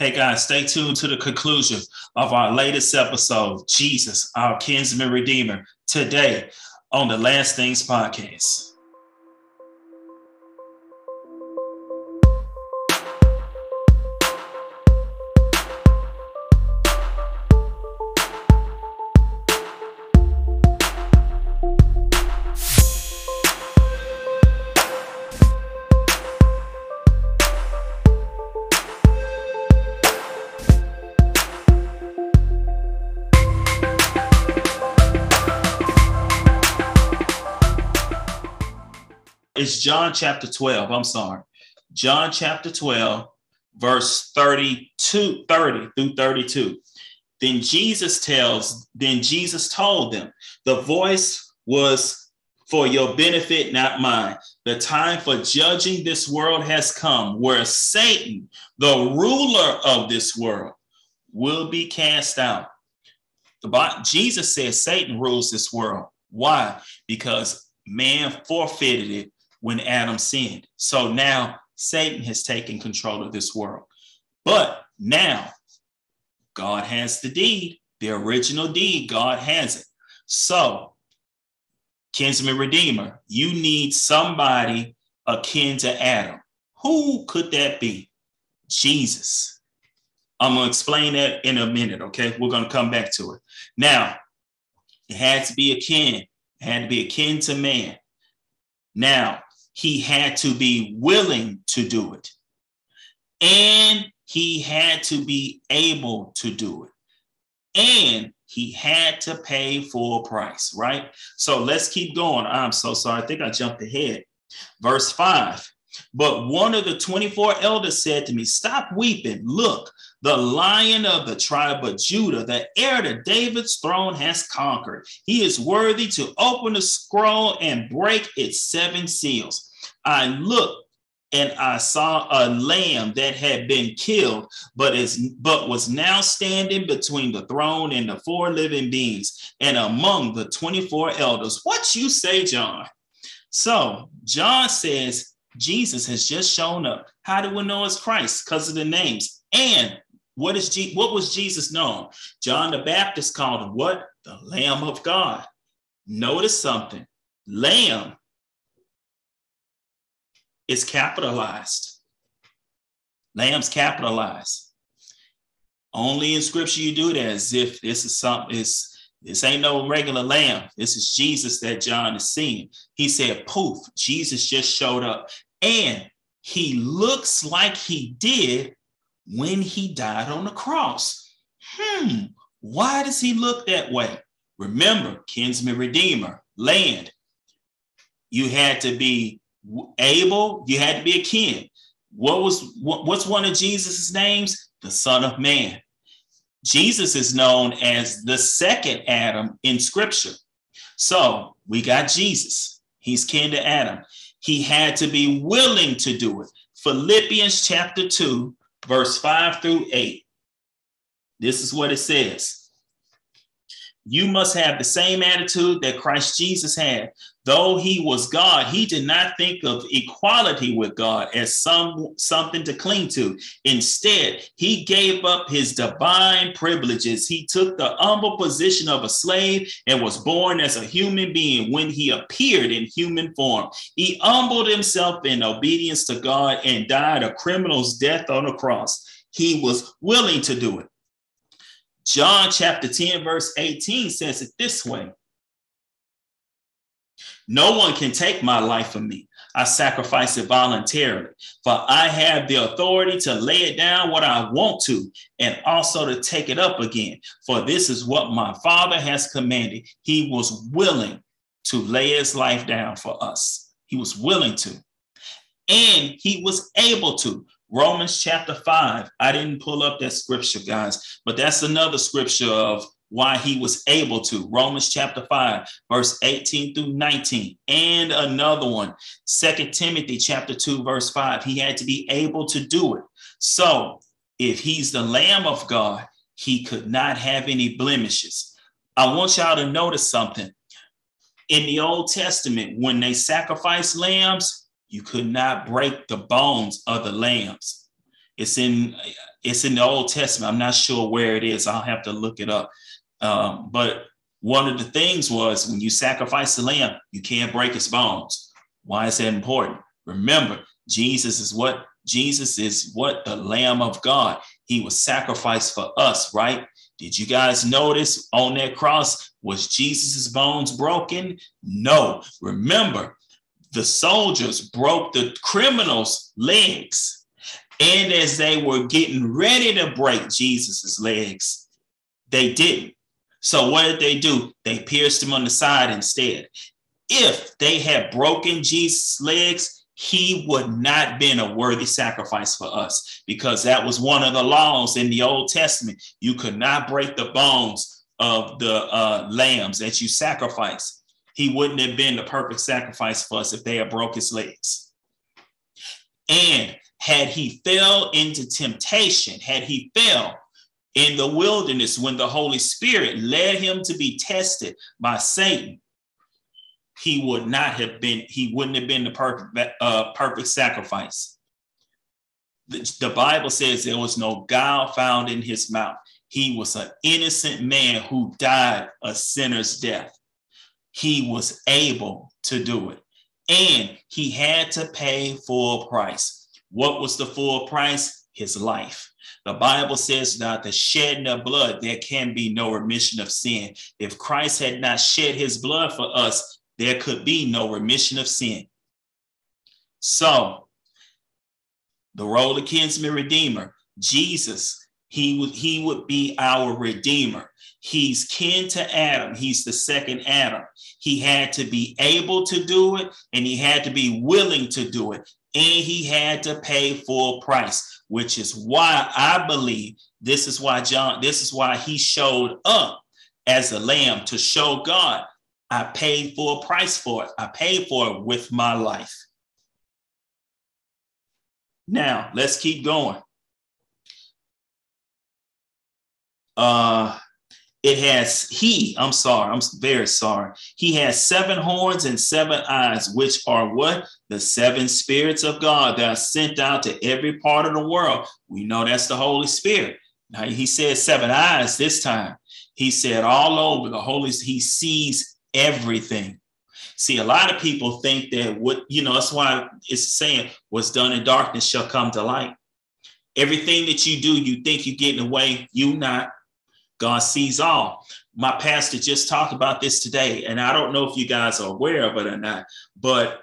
Hey guys, stay tuned to the conclusion of our latest episode, Jesus, our kinsman redeemer, today on the Last Things podcast. John chapter 12. I'm sorry. John chapter 12, verse 32, 30 through 32. Then Jesus tells, then Jesus told them, the voice was for your benefit, not mine. The time for judging this world has come, where Satan, the ruler of this world, will be cast out. The Jesus says Satan rules this world. Why? Because man forfeited it when Adam sinned. So now Satan has taken control of this world. But now God has the deed, the original deed, God has it. So, kinsman redeemer, you need somebody akin to Adam. Who could that be? Jesus. I'm going to explain that in a minute, okay? We're going to come back to it. Now, it had to be akin, it had to be akin to man. Now, he had to be willing to do it. And he had to be able to do it. And he had to pay full price, right? So let's keep going. I'm so sorry. I think I jumped ahead. Verse 5. But one of the 24 elders said to me, Stop weeping. Look, the lion of the tribe of Judah, the heir to David's throne, has conquered. He is worthy to open the scroll and break its seven seals. I looked and I saw a lamb that had been killed, but is but was now standing between the throne and the four living beings and among the 24 elders. What you say, John? So John says Jesus has just shown up. How do we know it's Christ? Because of the names. And what is G- what was Jesus known? John the Baptist called him what? The Lamb of God. Notice something. Lamb is capitalized. Lamb's capitalized. Only in scripture you do that as if this is something, this, this ain't no regular lamb. This is Jesus that John is seeing. He said, poof, Jesus just showed up. And he looks like he did when he died on the cross. Hmm, why does he look that way? Remember, kinsman redeemer, land. You had to be able, you had to be a kin. What was what, what's one of Jesus's names? The Son of Man. Jesus is known as the second Adam in Scripture. So we got Jesus. He's kin to Adam. He had to be willing to do it. Philippians chapter 2, verse 5 through 8. This is what it says. You must have the same attitude that Christ Jesus had, Though he was God, he did not think of equality with God as some something to cling to. Instead, he gave up his divine privileges. He took the humble position of a slave and was born as a human being when he appeared in human form. He humbled himself in obedience to God and died a criminal's death on a cross. He was willing to do it. John chapter 10, verse 18 says it this way no one can take my life from me. I sacrifice it voluntarily, for I have the authority to lay it down what I want to and also to take it up again. For this is what my Father has commanded. He was willing to lay his life down for us. He was willing to. And he was able to. Romans chapter 5. I didn't pull up that scripture, guys, but that's another scripture of why he was able to. Romans chapter 5, verse 18 through 19. And another one, Second Timothy chapter 2, verse 5. He had to be able to do it. So if he's the Lamb of God, he could not have any blemishes. I want y'all to notice something. In the Old Testament, when they sacrificed lambs, you could not break the bones of the lambs. It's in it's in the Old Testament. I'm not sure where it is. I'll have to look it up. Um, but one of the things was when you sacrifice the lamb, you can't break its bones. Why is that important? Remember, Jesus is what? Jesus is what? The Lamb of God. He was sacrificed for us, right? Did you guys notice on that cross, was Jesus's bones broken? No. Remember, the soldiers broke the criminals' legs. And as they were getting ready to break Jesus's legs, they didn't. So what did they do? They pierced him on the side instead. If they had broken Jesus' legs, he would not been a worthy sacrifice for us because that was one of the laws in the Old Testament. You could not break the bones of the uh, lambs that you sacrifice. He wouldn't have been the perfect sacrifice for us if they had broke his legs. And had he fell into temptation, had he fell in the wilderness when the Holy Spirit led him to be tested by Satan, he would not have been, he wouldn't have been the perfect, uh, perfect sacrifice. The, the Bible says there was no guile found in his mouth. He was an innocent man who died a sinner's death. He was able to do it. And he had to pay full price. What was the full price? His life. The Bible says that the shedding of blood, there can be no remission of sin. If Christ had not shed his blood for us, there could be no remission of sin. So, the role of kinsman redeemer, Jesus, he would he would be our redeemer. He's kin to Adam. He's the second Adam. He had to be able to do it and he had to be willing to do it and he had to pay full price, which is why I believe this is why John, this is why he showed up as a lamb to show God, I paid full price for it. I paid for it with my life. Now, let's keep going. Uh, it has he, I'm sorry, I'm very sorry. He has seven horns and seven eyes, which are what? The seven spirits of God that are sent out to every part of the world. We know that's the Holy Spirit. Now he said seven eyes this time. He said all over the Holy, he sees everything. See, a lot of people think that what, you know, that's why it's saying what's done in darkness shall come to light. Everything that you do, you think you're getting away, you not. God sees all. My pastor just talked about this today, and I don't know if you guys are aware of it or not, but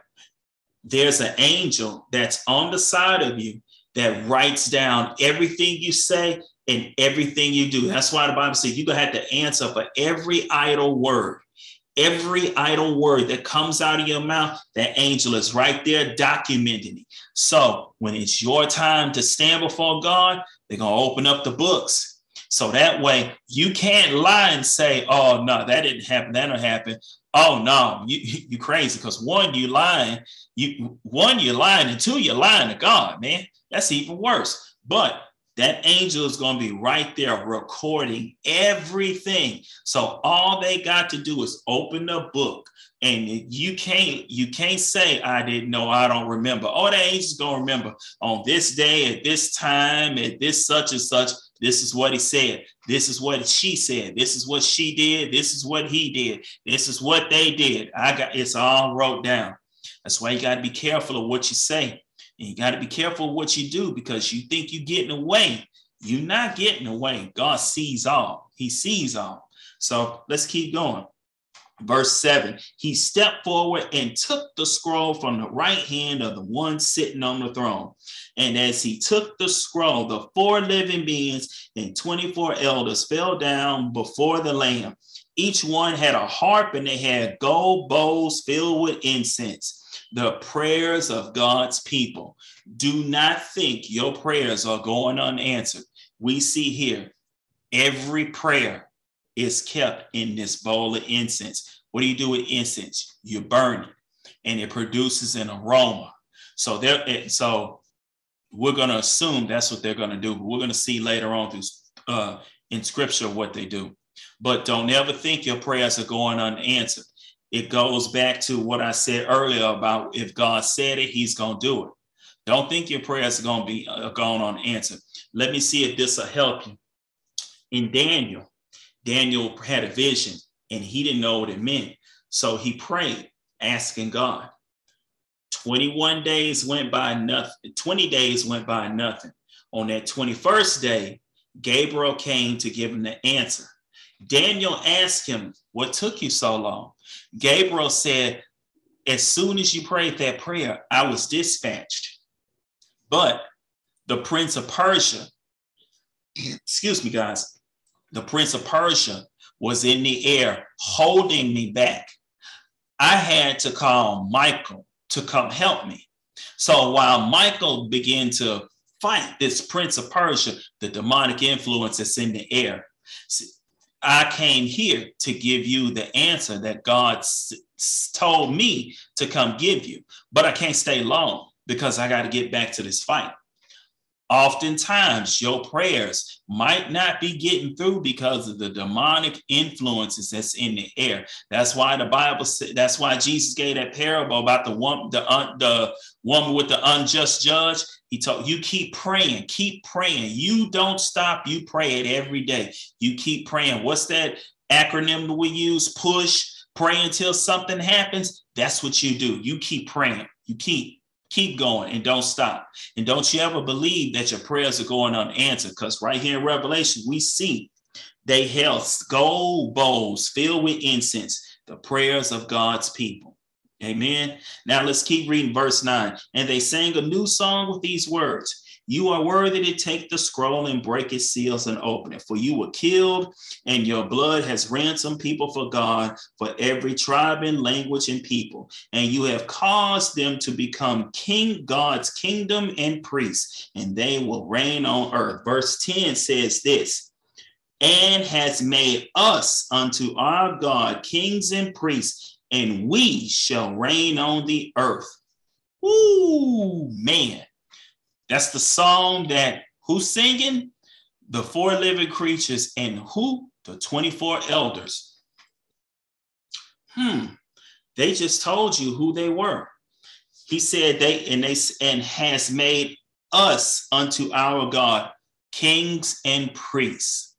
there's an angel that's on the side of you that writes down everything you say and everything you do. That's why the Bible says you're going to have to answer for every idle word. Every idle word that comes out of your mouth, that angel is right there documenting it. So when it's your time to stand before God, they're going to open up the books so that way you can't lie and say, oh, no, that didn't happen. That didn't happen. Oh, no, you, you crazy. Because one, you lying. You one, you're lying, and two, you're lying to God, man. That's even worse. But that angel is going to be right there recording everything. So all they got to do is open the book. And you can't you can't say I didn't know I don't remember. Oh, the angel's gonna remember on this day at this time at this such and such. This is what he said. This is what she said. This is what she did. This is what he did. This is what they did. I got it's all wrote down. That's why you got to be careful of what you say. And you got to be careful of what you do because you think you're getting away. You're not getting away. God sees all. He sees all. So let's keep going. Verse 7 He stepped forward and took the scroll from the right hand of the one sitting on the throne. And as he took the scroll, the four living beings and 24 elders fell down before the Lamb. Each one had a harp and they had gold bowls filled with incense, the prayers of God's people. Do not think your prayers are going unanswered. We see here every prayer is kept in this bowl of incense. What do you do with incense? You burn it and it produces an aroma. So there, so we're going to assume that's what they're going to do. But we're going to see later on through uh, in scripture what they do. But don't ever think your prayers are going unanswered. It goes back to what I said earlier about if God said it, He's going to do it. Don't think your prayers are going to be uh, going unanswered. Let me see if this will help you. In Daniel, Daniel had a vision and he didn't know what it meant. So he prayed, asking God. 21 days went by nothing. 20 days went by nothing. On that 21st day, Gabriel came to give him the answer. Daniel asked him, What took you so long? Gabriel said, As soon as you prayed that prayer, I was dispatched. But the prince of Persia, excuse me, guys, the prince of Persia was in the air holding me back. I had to call Michael to come help me. So while Michael began to fight this prince of Persia, the demonic influence that's in the air, I came here to give you the answer that God told me to come give you. But I can't stay long because I got to get back to this fight. Oftentimes, your prayers might not be getting through because of the demonic influences that's in the air. That's why the Bible said. That's why Jesus gave that parable about the one, the uh, the woman with the unjust judge. He told you keep praying, keep praying. You don't stop. You pray it every day. You keep praying. What's that acronym that we use? Push. Pray until something happens. That's what you do. You keep praying. You keep Keep going and don't stop. And don't you ever believe that your prayers are going unanswered because right here in Revelation, we see they held gold bowls filled with incense, the prayers of God's people. Amen. Now let's keep reading verse 9. And they sang a new song with these words you are worthy to take the scroll and break its seals and open it, for you were killed, and your blood has ransomed people for God, for every tribe and language and people. And you have caused them to become king, God's kingdom and priests, and they will reign on earth. Verse 10 says this and has made us unto our God kings and priests, and we shall reign on the earth. Ooh, man. That's the song that who's singing? The four living creatures and who? The 24 elders. Hmm. They just told you who they were. He said they and they and has made us unto our God kings and priests.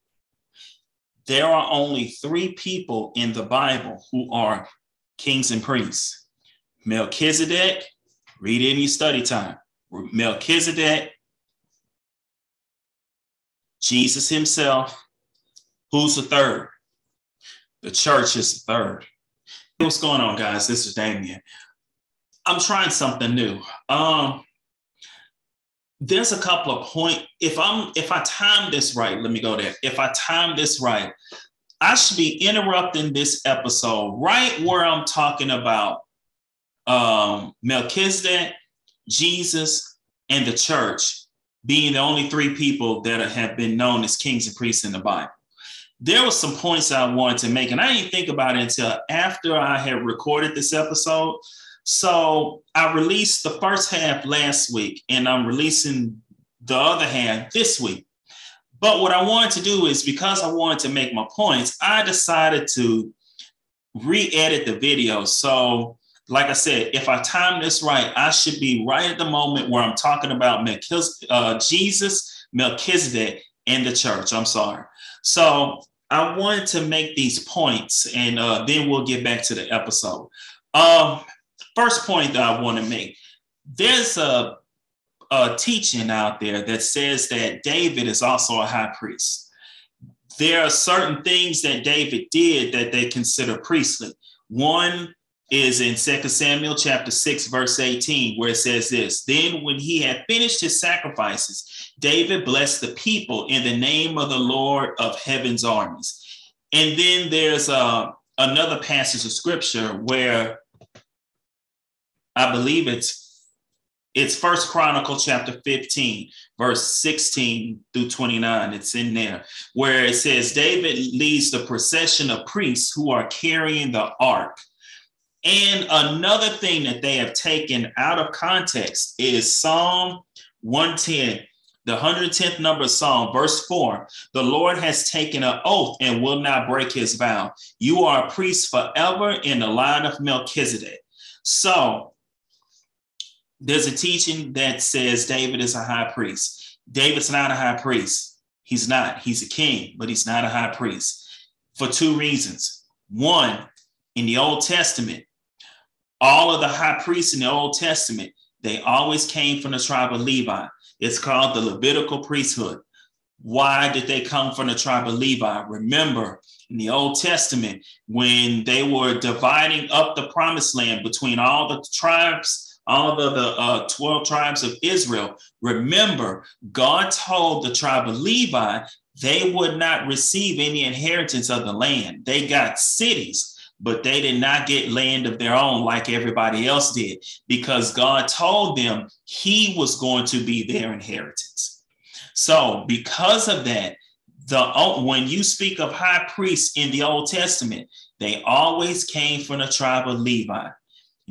There are only three people in the Bible who are kings and priests. Melchizedek, read it in your study time. Melchizedek, Jesus himself. Who's the third? The church is the third. What's going on, guys? This is Damien. I'm trying something new. Um, there's a couple of point. If I'm if I time this right, let me go there. If I time this right, I should be interrupting this episode right where I'm talking about um, Melchizedek Jesus, and the church being the only three people that have been known as kings and priests in the Bible. There were some points I wanted to make, and I didn't think about it until after I had recorded this episode. So I released the first half last week, and I'm releasing the other half this week. But what I wanted to do is because I wanted to make my points, I decided to re edit the video. So like I said, if I time this right, I should be right at the moment where I'm talking about Melchiz- uh, Jesus, Melchizedek, and the church. I'm sorry. So I wanted to make these points, and uh, then we'll get back to the episode. Um, first point that I want to make: there's a, a teaching out there that says that David is also a high priest. There are certain things that David did that they consider priestly. One is in Second Samuel chapter 6, verse 18, where it says this Then, when he had finished his sacrifices, David blessed the people in the name of the Lord of heaven's armies. And then there's uh, another passage of scripture where I believe it's it's First Chronicle chapter 15, verse 16 through 29. It's in there where it says David leads the procession of priests who are carrying the ark and another thing that they have taken out of context is Psalm 110, the 110th number of Psalm, verse 4. The Lord has taken an oath and will not break his vow. You are a priest forever in the line of Melchizedek. So there's a teaching that says David is a high priest. David's not a high priest. He's not. He's a king, but he's not a high priest for two reasons. One, in the Old Testament, all of the high priests in the Old Testament, they always came from the tribe of Levi. It's called the Levitical priesthood. Why did they come from the tribe of Levi? Remember, in the Old Testament, when they were dividing up the promised land between all the tribes, all of the uh, 12 tribes of Israel, remember, God told the tribe of Levi they would not receive any inheritance of the land. They got cities but they did not get land of their own like everybody else did because God told them he was going to be their inheritance. So, because of that, the oh, when you speak of high priests in the Old Testament, they always came from the tribe of Levi.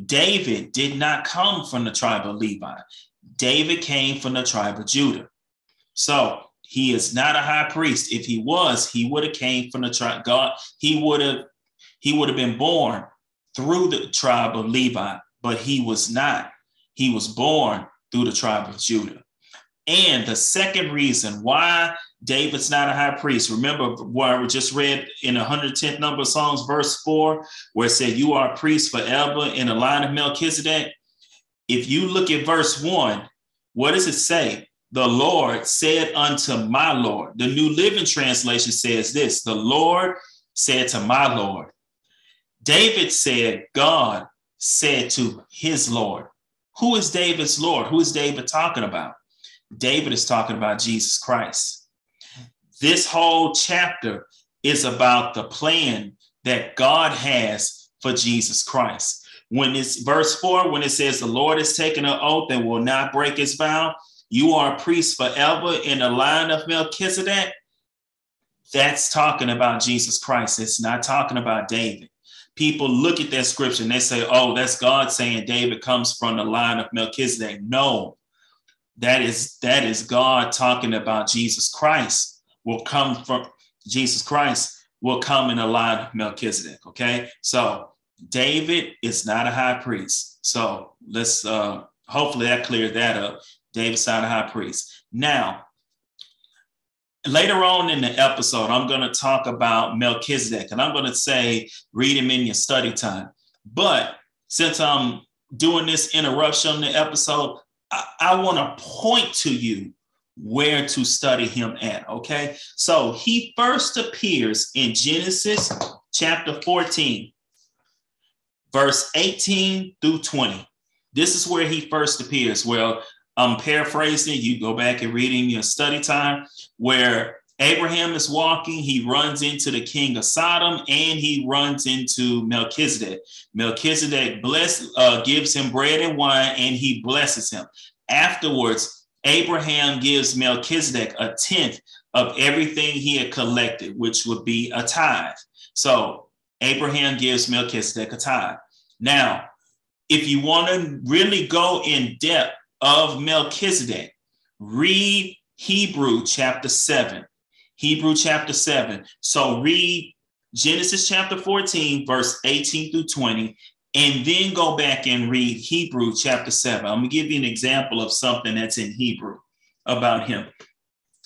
David did not come from the tribe of Levi. David came from the tribe of Judah. So he is not a high priest. If he was, he would have came from the tribe. God, he would have he would have been born through the tribe of Levi, but he was not. He was born through the tribe of Judah. And the second reason why David's not a high priest, remember where we just read in 110th number of Psalms, verse 4, where it said, You are a priest forever in the line of Melchizedek. If you look at verse 1, what does it say? The Lord said unto my Lord. The New Living Translation says this The Lord said to my Lord, David said, God said to his Lord. Who is David's Lord? Who is David talking about? David is talking about Jesus Christ. This whole chapter is about the plan that God has for Jesus Christ. When it's verse four, when it says the Lord has taken an oath and will not break his vow, you are a priest forever in the line of Melchizedek. That's talking about Jesus Christ. It's not talking about David people look at that scripture and they say, oh, that's God saying David comes from the line of Melchizedek. No, that is that is God talking about Jesus Christ will come from Jesus Christ will come in the line of Melchizedek. Okay, so David is not a high priest. So let's uh hopefully that cleared that up. David's not a high priest. Now, later on in the episode, I'm going to talk about Melchizedek and I'm going to say, read him in your study time. But since I'm doing this interruption in the episode, I, I want to point to you where to study him at. Okay. So he first appears in Genesis chapter 14, verse 18 through 20. This is where he first appears. Well, I'm paraphrasing. You go back and read in your study time where Abraham is walking, he runs into the king of Sodom and he runs into Melchizedek. Melchizedek bless, uh, gives him bread and wine and he blesses him. Afterwards, Abraham gives Melchizedek a tenth of everything he had collected, which would be a tithe. So Abraham gives Melchizedek a tithe. Now, if you want to really go in depth of Melchizedek, read Hebrew chapter 7. Hebrew chapter 7. So read Genesis chapter 14, verse 18 through 20, and then go back and read Hebrew chapter 7. I'm going to give you an example of something that's in Hebrew about him.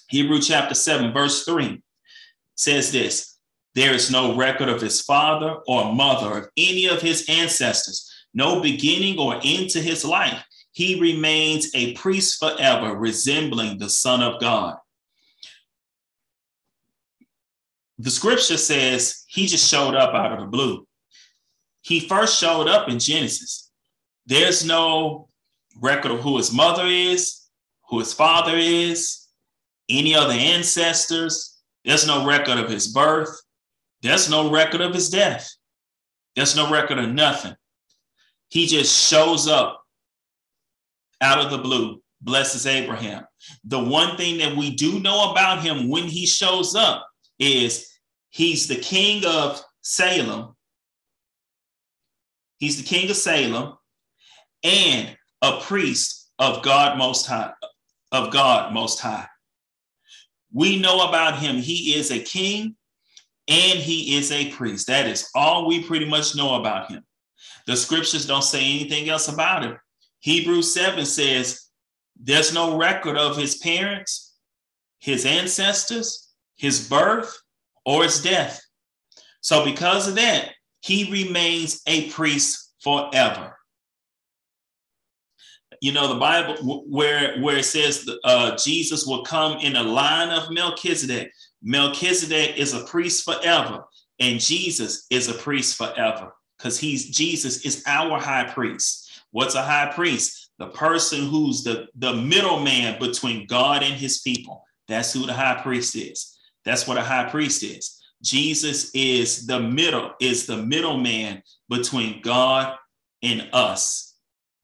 Hebrew chapter 7, verse 3 says this There is no record of his father or mother, of any of his ancestors, no beginning or end to his life he remains a priest forever, resembling the Son of God. The scripture says he just showed up out of the blue. He first showed up in Genesis. There's no record of who his mother is, who his father is, any other ancestors. There's no record of his birth. There's no record of his death. There's no record of nothing. He just shows up out of the blue, blesses Abraham. The one thing that we do know about him when he shows up is he's the king of Salem. He's the king of Salem and a priest of God most high, of God most high. We know about him. He is a king and he is a priest. That is all we pretty much know about him. The scriptures don't say anything else about him. Hebrews 7 says, There's no record of his parents, his ancestors, his birth, or his death. So, because of that, he remains a priest forever. You know, the Bible where, where it says uh, Jesus will come in a line of Melchizedek. Melchizedek is a priest forever, and Jesus is a priest forever because he's Jesus is our high priest. What's a high priest? The person who's the, the middleman between God and his people. That's who the high priest is. That's what a high priest is. Jesus is the middle, is the middleman between God and us.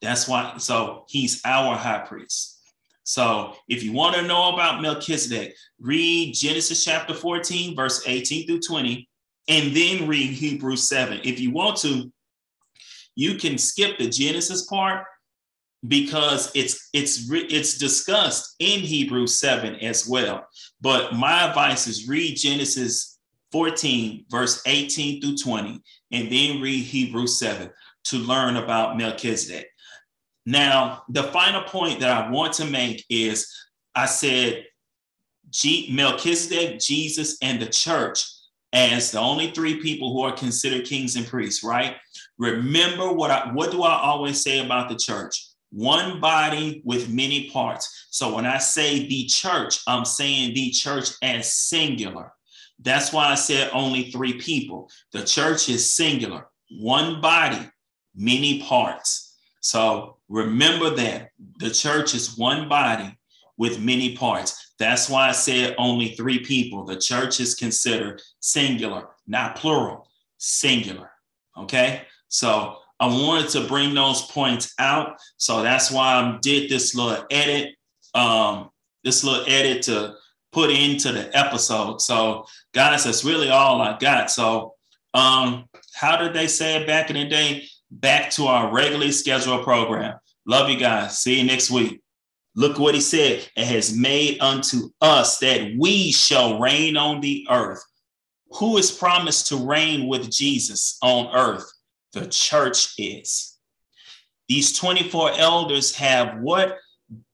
That's why, so he's our high priest. So if you want to know about Melchizedek, read Genesis chapter 14, verse 18 through 20, and then read Hebrews 7. If you want to, you can skip the Genesis part because it's it's it's discussed in Hebrews 7 as well. But my advice is read Genesis 14 verse 18 through 20 and then read Hebrews 7 to learn about Melchizedek. Now, the final point that I want to make is I said G- Melchizedek, Jesus, and the church as the only three people who are considered kings and priests, right? Remember what I what do I always say about the church? One body with many parts. So when I say the church, I'm saying the church as singular. That's why I said only three people. The church is singular, one body, many parts. So remember that the church is one body with many parts. That's why I said only three people. The church is considered singular, not plural, singular. Okay. So I wanted to bring those points out. So that's why I did this little edit, um, this little edit to put into the episode. So guys, that's really all I got. So um, how did they say it back in the day? Back to our regularly scheduled program. Love you guys. See you next week. Look what he said. It has made unto us that we shall reign on the earth. Who is promised to reign with Jesus on earth? The church is. These 24 elders have what?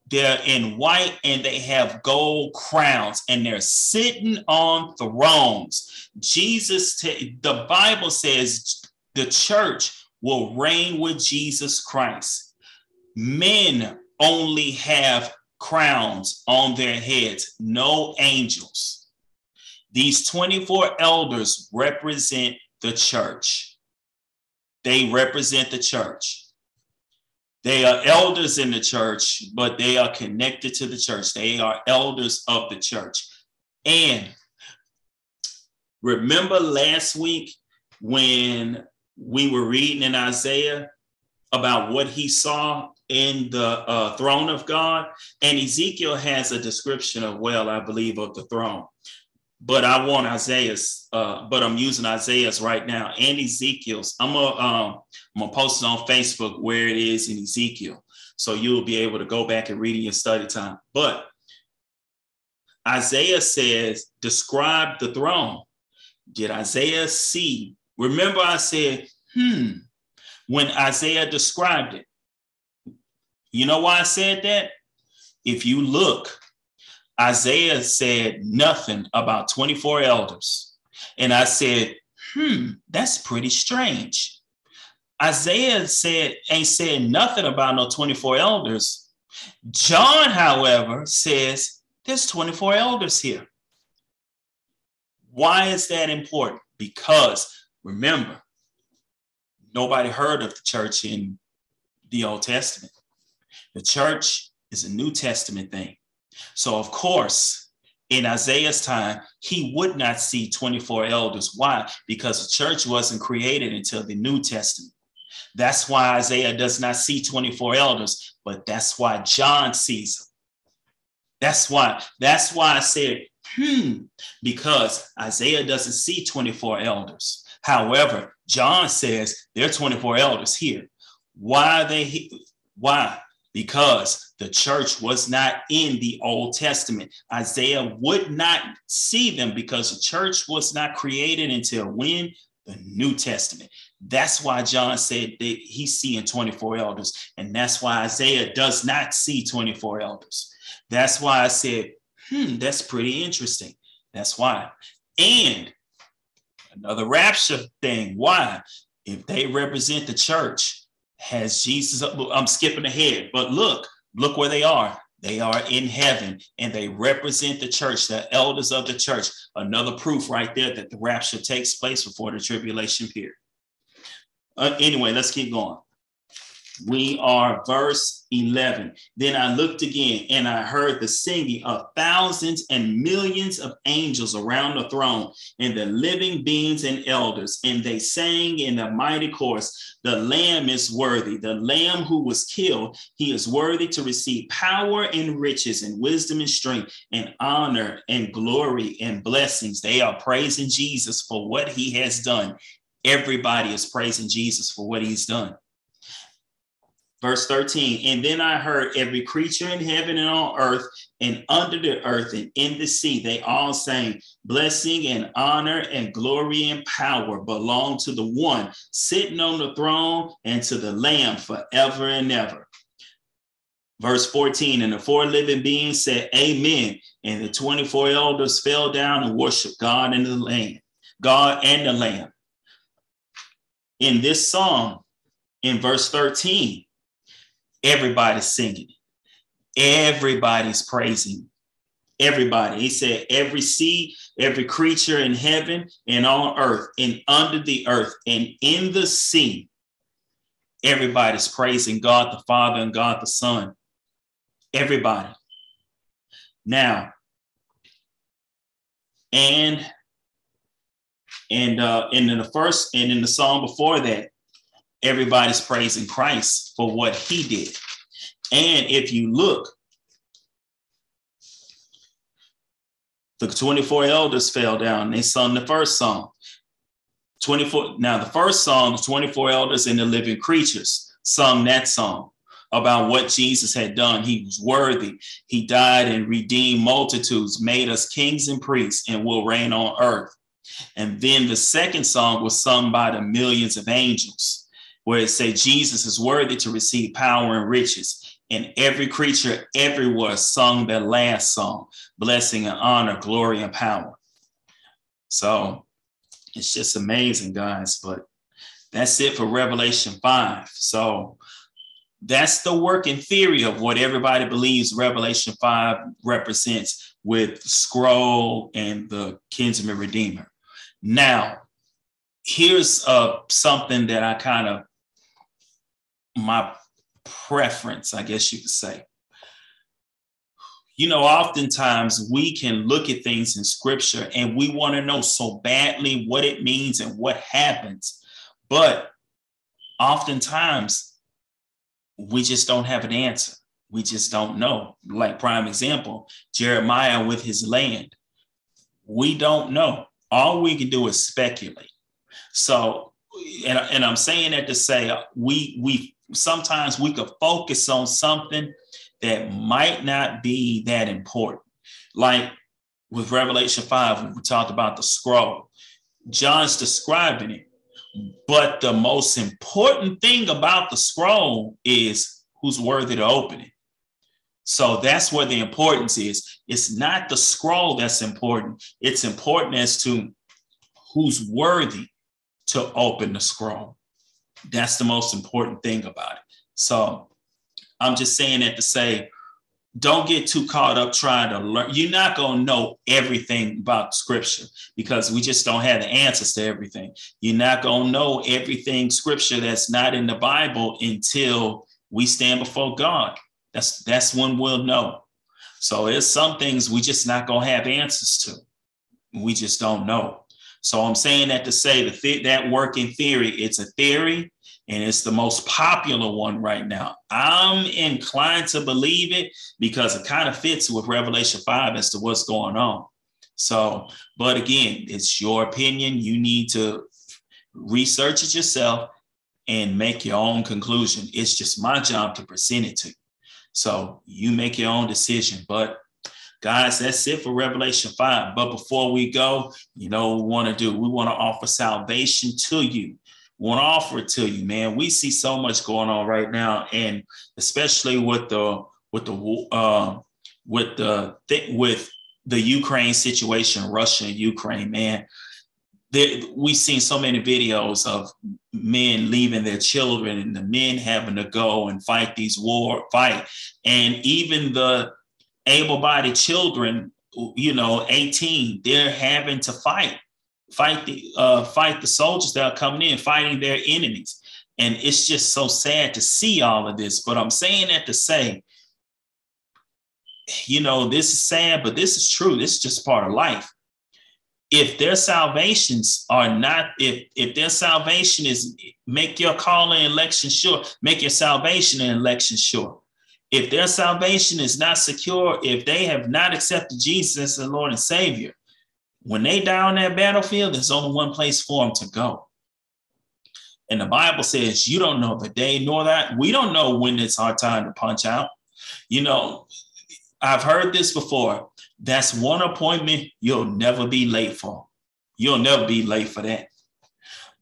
They're in white and they have gold crowns and they're sitting on thrones. Jesus, t- the Bible says the church will reign with Jesus Christ. Men only have crowns on their heads, no angels. These 24 elders represent the church. They represent the church. They are elders in the church, but they are connected to the church. They are elders of the church. And remember last week when we were reading in Isaiah about what he saw in the uh, throne of God. And Ezekiel has a description of, well, I believe, of the throne. But I want Isaiah's, uh, but I'm using Isaiah's right now and Ezekiel's. I'm gonna, um, I'm gonna post it on Facebook where it is in Ezekiel. So you'll be able to go back and read in your study time. But Isaiah says, describe the throne. Did Isaiah see? Remember, I said, hmm, when Isaiah described it. You know why I said that? If you look, Isaiah said nothing about 24 elders. And I said, hmm, that's pretty strange. Isaiah said, ain't said nothing about no 24 elders. John, however, says there's 24 elders here. Why is that important? Because remember, nobody heard of the church in the Old Testament. The church is a New Testament thing. So, of course, in Isaiah's time, he would not see 24 elders. Why? Because the church wasn't created until the New Testament. That's why Isaiah does not see 24 elders, but that's why John sees them. That's why, that's why I said, hmm, because Isaiah doesn't see 24 elders. However, John says there are 24 elders here. Why are they why? Because the church was not in the Old Testament. Isaiah would not see them because the church was not created until when? The New Testament. That's why John said that he's seeing 24 elders. And that's why Isaiah does not see 24 elders. That's why I said, hmm, that's pretty interesting. That's why. And another rapture thing. Why? If they represent the church, has Jesus, I'm skipping ahead, but look, look where they are. They are in heaven and they represent the church, the elders of the church. Another proof right there that the rapture takes place before the tribulation period. Uh, anyway, let's keep going. We are verse 11. Then I looked again and I heard the singing of thousands and millions of angels around the throne and the living beings and elders. And they sang in a mighty chorus The Lamb is worthy. The Lamb who was killed, he is worthy to receive power and riches and wisdom and strength and honor and glory and blessings. They are praising Jesus for what he has done. Everybody is praising Jesus for what he's done. Verse 13, and then I heard every creature in heaven and on earth and under the earth and in the sea, they all saying, Blessing and honor and glory and power belong to the one sitting on the throne and to the Lamb forever and ever. Verse 14, and the four living beings said, Amen. And the 24 elders fell down and worshiped God and the Lamb, God and the Lamb. In this song, in verse 13, Everybody's singing. Everybody's praising. Everybody. He said, every sea, every creature in heaven and on earth and under the earth and in the sea, everybody's praising God the Father and God the Son. Everybody. Now, and and uh, and in the first and in the song before that, everybody's praising Christ for what he did. And if you look, the 24 elders fell down. They sung the first song. 24. Now, the first song, the 24 elders and the living creatures sung that song about what Jesus had done. He was worthy. He died and redeemed multitudes, made us kings and priests, and will reign on earth. And then the second song was sung by the millions of angels where it said Jesus is worthy to receive power and riches. And every creature everywhere sung their last song, blessing and honor, glory and power. So it's just amazing, guys. But that's it for Revelation 5. So that's the working theory of what everybody believes Revelation 5 represents with scroll and the kinsman redeemer. Now, here's uh, something that I kind of my preference, I guess you could say. You know, oftentimes we can look at things in scripture and we want to know so badly what it means and what happens. But oftentimes we just don't have an answer. We just don't know. Like, prime example, Jeremiah with his land. We don't know. All we can do is speculate. So, and, and I'm saying that to say uh, we we sometimes we could focus on something that might not be that important. Like with Revelation 5, when we talked about the scroll, John's describing it. But the most important thing about the scroll is who's worthy to open it. So that's where the importance is. It's not the scroll that's important, it's important as to who's worthy to open the scroll. That's the most important thing about it. So I'm just saying that to say, don't get too caught up trying to learn. You're not going to know everything about scripture because we just don't have the answers to everything. You're not going to know everything scripture that's not in the Bible until we stand before God. That's that's when we'll know. So there's some things we just not going to have answers to. We just don't know. So I'm saying that to say the th- that working theory, it's a theory and it's the most popular one right now. I'm inclined to believe it because it kind of fits with Revelation 5 as to what's going on. So, but again, it's your opinion. You need to research it yourself and make your own conclusion. It's just my job to present it to you. So you make your own decision. But Guys, that's it for Revelation 5. But before we go, you know we want to do? We want to offer salvation to you. want to offer it to you, man. We see so much going on right now, and especially with the with the uh, with the with the Ukraine situation, Russia and Ukraine, man. There, we've seen so many videos of men leaving their children and the men having to go and fight these war fight, and even the able-bodied children, you know, 18, they're having to fight fight the uh, fight the soldiers that are coming in, fighting their enemies. And it's just so sad to see all of this. But I'm saying that to say, you know, this is sad, but this is true. This is just part of life. If their salvations are not, if if their salvation is make your call election sure, make your salvation and election sure. If their salvation is not secure, if they have not accepted Jesus as the Lord and Savior, when they die on that battlefield, there's only one place for them to go. And the Bible says, you don't know the day nor that. We don't know when it's our time to punch out. You know, I've heard this before. That's one appointment you'll never be late for. You'll never be late for that.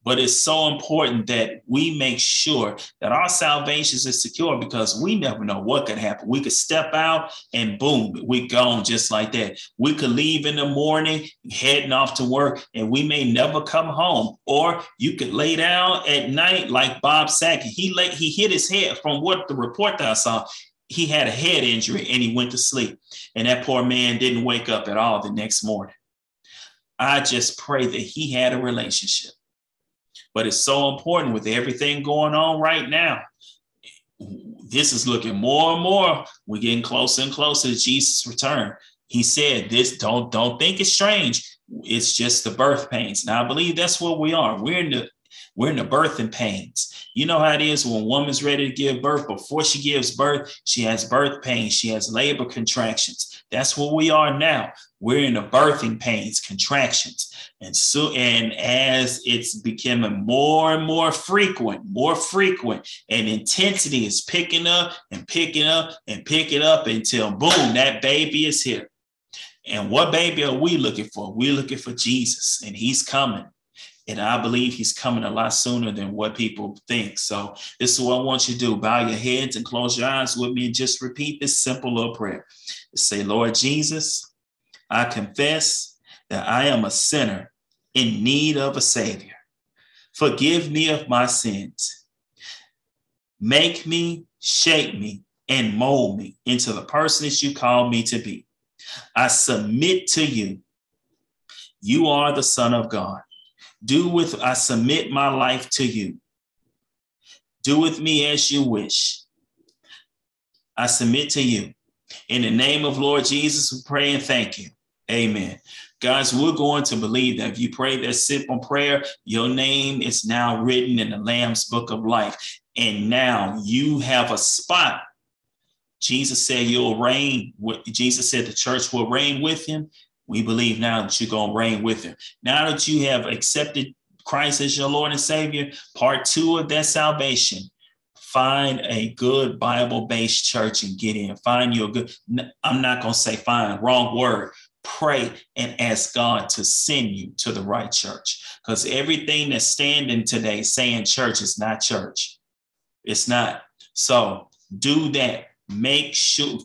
But it's so important that we make sure that our salvation is secure because we never know what could happen. We could step out and boom, we gone just like that. We could leave in the morning, heading off to work, and we may never come home. Or you could lay down at night like Bob Saget. He lay, he hit his head from what the report that I saw. He had a head injury and he went to sleep. And that poor man didn't wake up at all the next morning. I just pray that he had a relationship but it's so important with everything going on right now. This is looking more and more. We're getting closer and closer to Jesus' return. He said, "This don't don't think it's strange. It's just the birth pains." Now I believe that's what we are. We're in the we're in the birthing pains. You know how it is when a woman's ready to give birth. Before she gives birth, she has birth pains. She has labor contractions. That's where we are now. We're in the birthing pains, contractions. And so, and as it's becoming more and more frequent, more frequent, and intensity is picking up and picking up and picking up until boom, that baby is here. And what baby are we looking for? We're looking for Jesus, and he's coming. And I believe he's coming a lot sooner than what people think. So, this is what I want you to do bow your heads and close your eyes with me and just repeat this simple little prayer. Say, Lord Jesus, I confess that I am a sinner in need of a Savior. Forgive me of my sins. Make me, shape me, and mold me into the person that you call me to be. I submit to you. You are the Son of God. Do with, I submit my life to you. Do with me as you wish. I submit to you. In the name of Lord Jesus, we pray and thank you. Amen. Guys, we're going to believe that if you pray that simple prayer, your name is now written in the Lamb's book of life. And now you have a spot. Jesus said you'll reign. Jesus said the church will reign with him. We believe now that you're going to reign with him. Now that you have accepted Christ as your Lord and Savior, part two of that salvation, find a good Bible based church and get in. Find you a good, I'm not going to say find, wrong word pray and ask God to send you to the right church. Because everything that's standing today saying church is not church. It's not. So do that make sure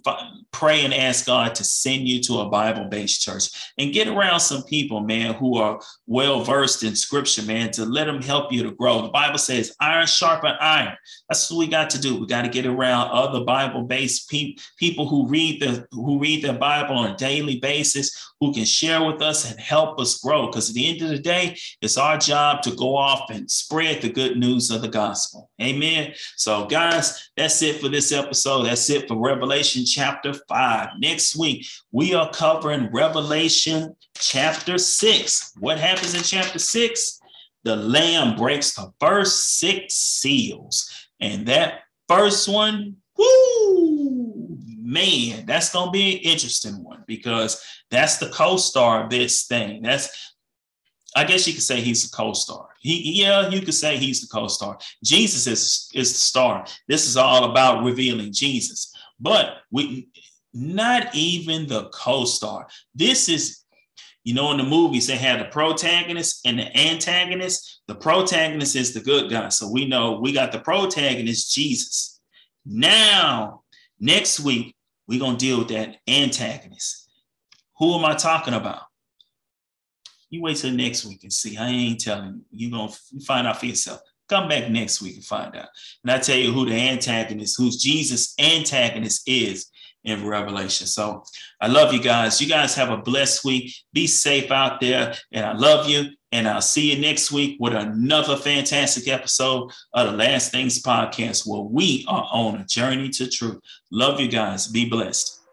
pray and ask god to send you to a bible-based church. And get around some people man who are well versed in scripture man to let them help you to grow. The bible says iron sharpen iron. That's what we got to do. We got to get around other bible-based pe- people who read the who read the bible on a daily basis who can share with us and help us grow. Because at the end of the day it's our job to go off and spread the good news of the gospel. Amen? So guys that's it for this episode. That's it it for Revelation chapter 5. Next week, we are covering Revelation chapter 6. What happens in chapter 6? The Lamb breaks the first six seals. And that first one, whoo, man, that's going to be an interesting one because that's the co star of this thing. That's I guess you could say he's the co-star. He, yeah, you could say he's the co-star. Jesus is is the star. This is all about revealing Jesus. But we not even the co-star. This is You know, in the movies, they have the protagonist and the antagonist. The protagonist is the good guy. So we know we got the protagonist, Jesus. Now, next week, we're to deal with that antagonist. Who am I talking about? You wait till next week and see. I ain't telling you. You're going to find out for yourself. Come back next week and find out. And I tell you who the antagonist, who's Jesus' antagonist is in Revelation. So I love you guys. You guys have a blessed week. Be safe out there. And I love you. And I'll see you next week with another fantastic episode of the Last Things Podcast, where we are on a journey to truth. Love you guys. Be blessed.